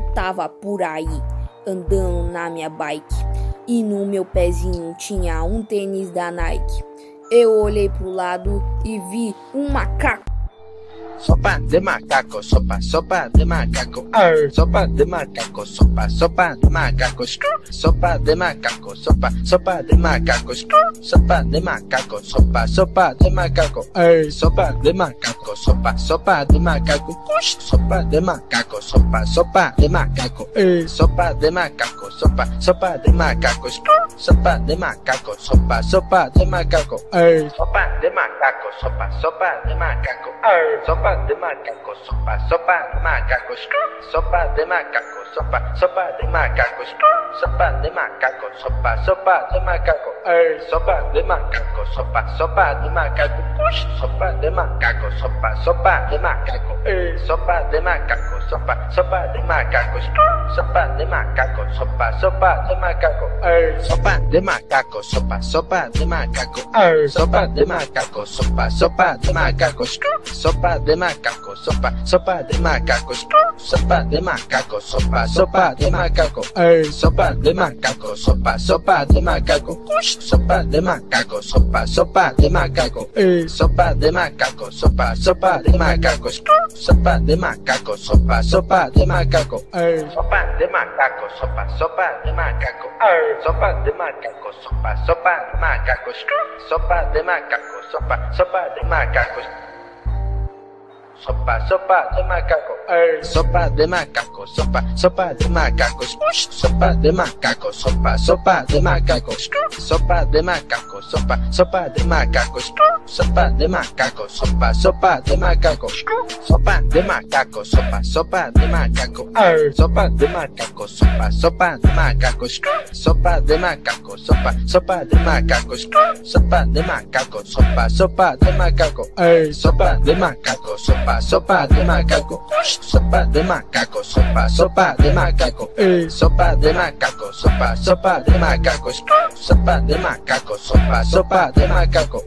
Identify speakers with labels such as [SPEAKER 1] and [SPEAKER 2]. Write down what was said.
[SPEAKER 1] eu tava por aí, andando na minha bike, e no meu pezinho tinha um tênis da Nike. Eu olhei pro lado e vi um macaco.
[SPEAKER 2] Sopa de macaco, sopa, sopa de macaco, arr, sopa de macaco, sopa, sopa de macaco, sopa de macaco, sopa, sopa de macaco, sopa de macaco, sopa, sopa de macaco, arr, sopa de macaco, sopa, sopa de macaco, sopa de macaco, sopa, sopa de macaco, arr, sopa de macaco, sopa, sopa de macaco, sopa de macaco, sopa, sopa de macaco, arr, sopa de macaco, sopa, sopa de macaco, sopa sopa de macaco, sopa, sopa de macaco, sopa de macaco, sopa, sopa de macaco, sopa de macaco, sopa, sopa de macaco, sopa de macaco, sopa, sopa de macaco, sopa de macaco, sopa, sopa de macaco, sopa de macaco, sopa, sopa de macaco, sopa de macaco, sopa, sopa de macaco, er, sopa de macaco, sopa, sopa de macaco, er, sopa de macaco, sopa, sopa de macaco, sopa de macaco, sopa, sopa de macaco, sopa de macaco, sopa, sopa de macaco, er, sopa de macaco, sopa, sopa de macaco, sopa de macaco, sopa, sopa de macaco, er, sopa de macaco, sopa, sopa de macaco, sopa de macaco, sopa, sopa de macaco, er, sopa de macaco, sopa, sopa de macaco, sopa de macaco, sopa, sopa de macaco, sopa de macaco, sopa, sopa de macaco sopa, sopa de macaco, sopa de macaco, sopa, sopa de macaco, sopa de macaco, sopa, sopa de macaco, sopa de macaco, sopa, sopa de macaco, sopa de macaco, sopa, sopa de macaco, sopa de macaco, sopa, sopa de macaco, sopa de macaco, sopa, sopa de macaco, sopa de macaco, sopa, sopa de macaco, sopa de macaco, sopa, sopa de macaco, sopa de macaco, sopa sopa, de macaco, sopa de macaco, sopa, sopa de macaco, sopa de macaco, sopa, sopa de macaco, sopa de macaco, sopa, sopa de macaco.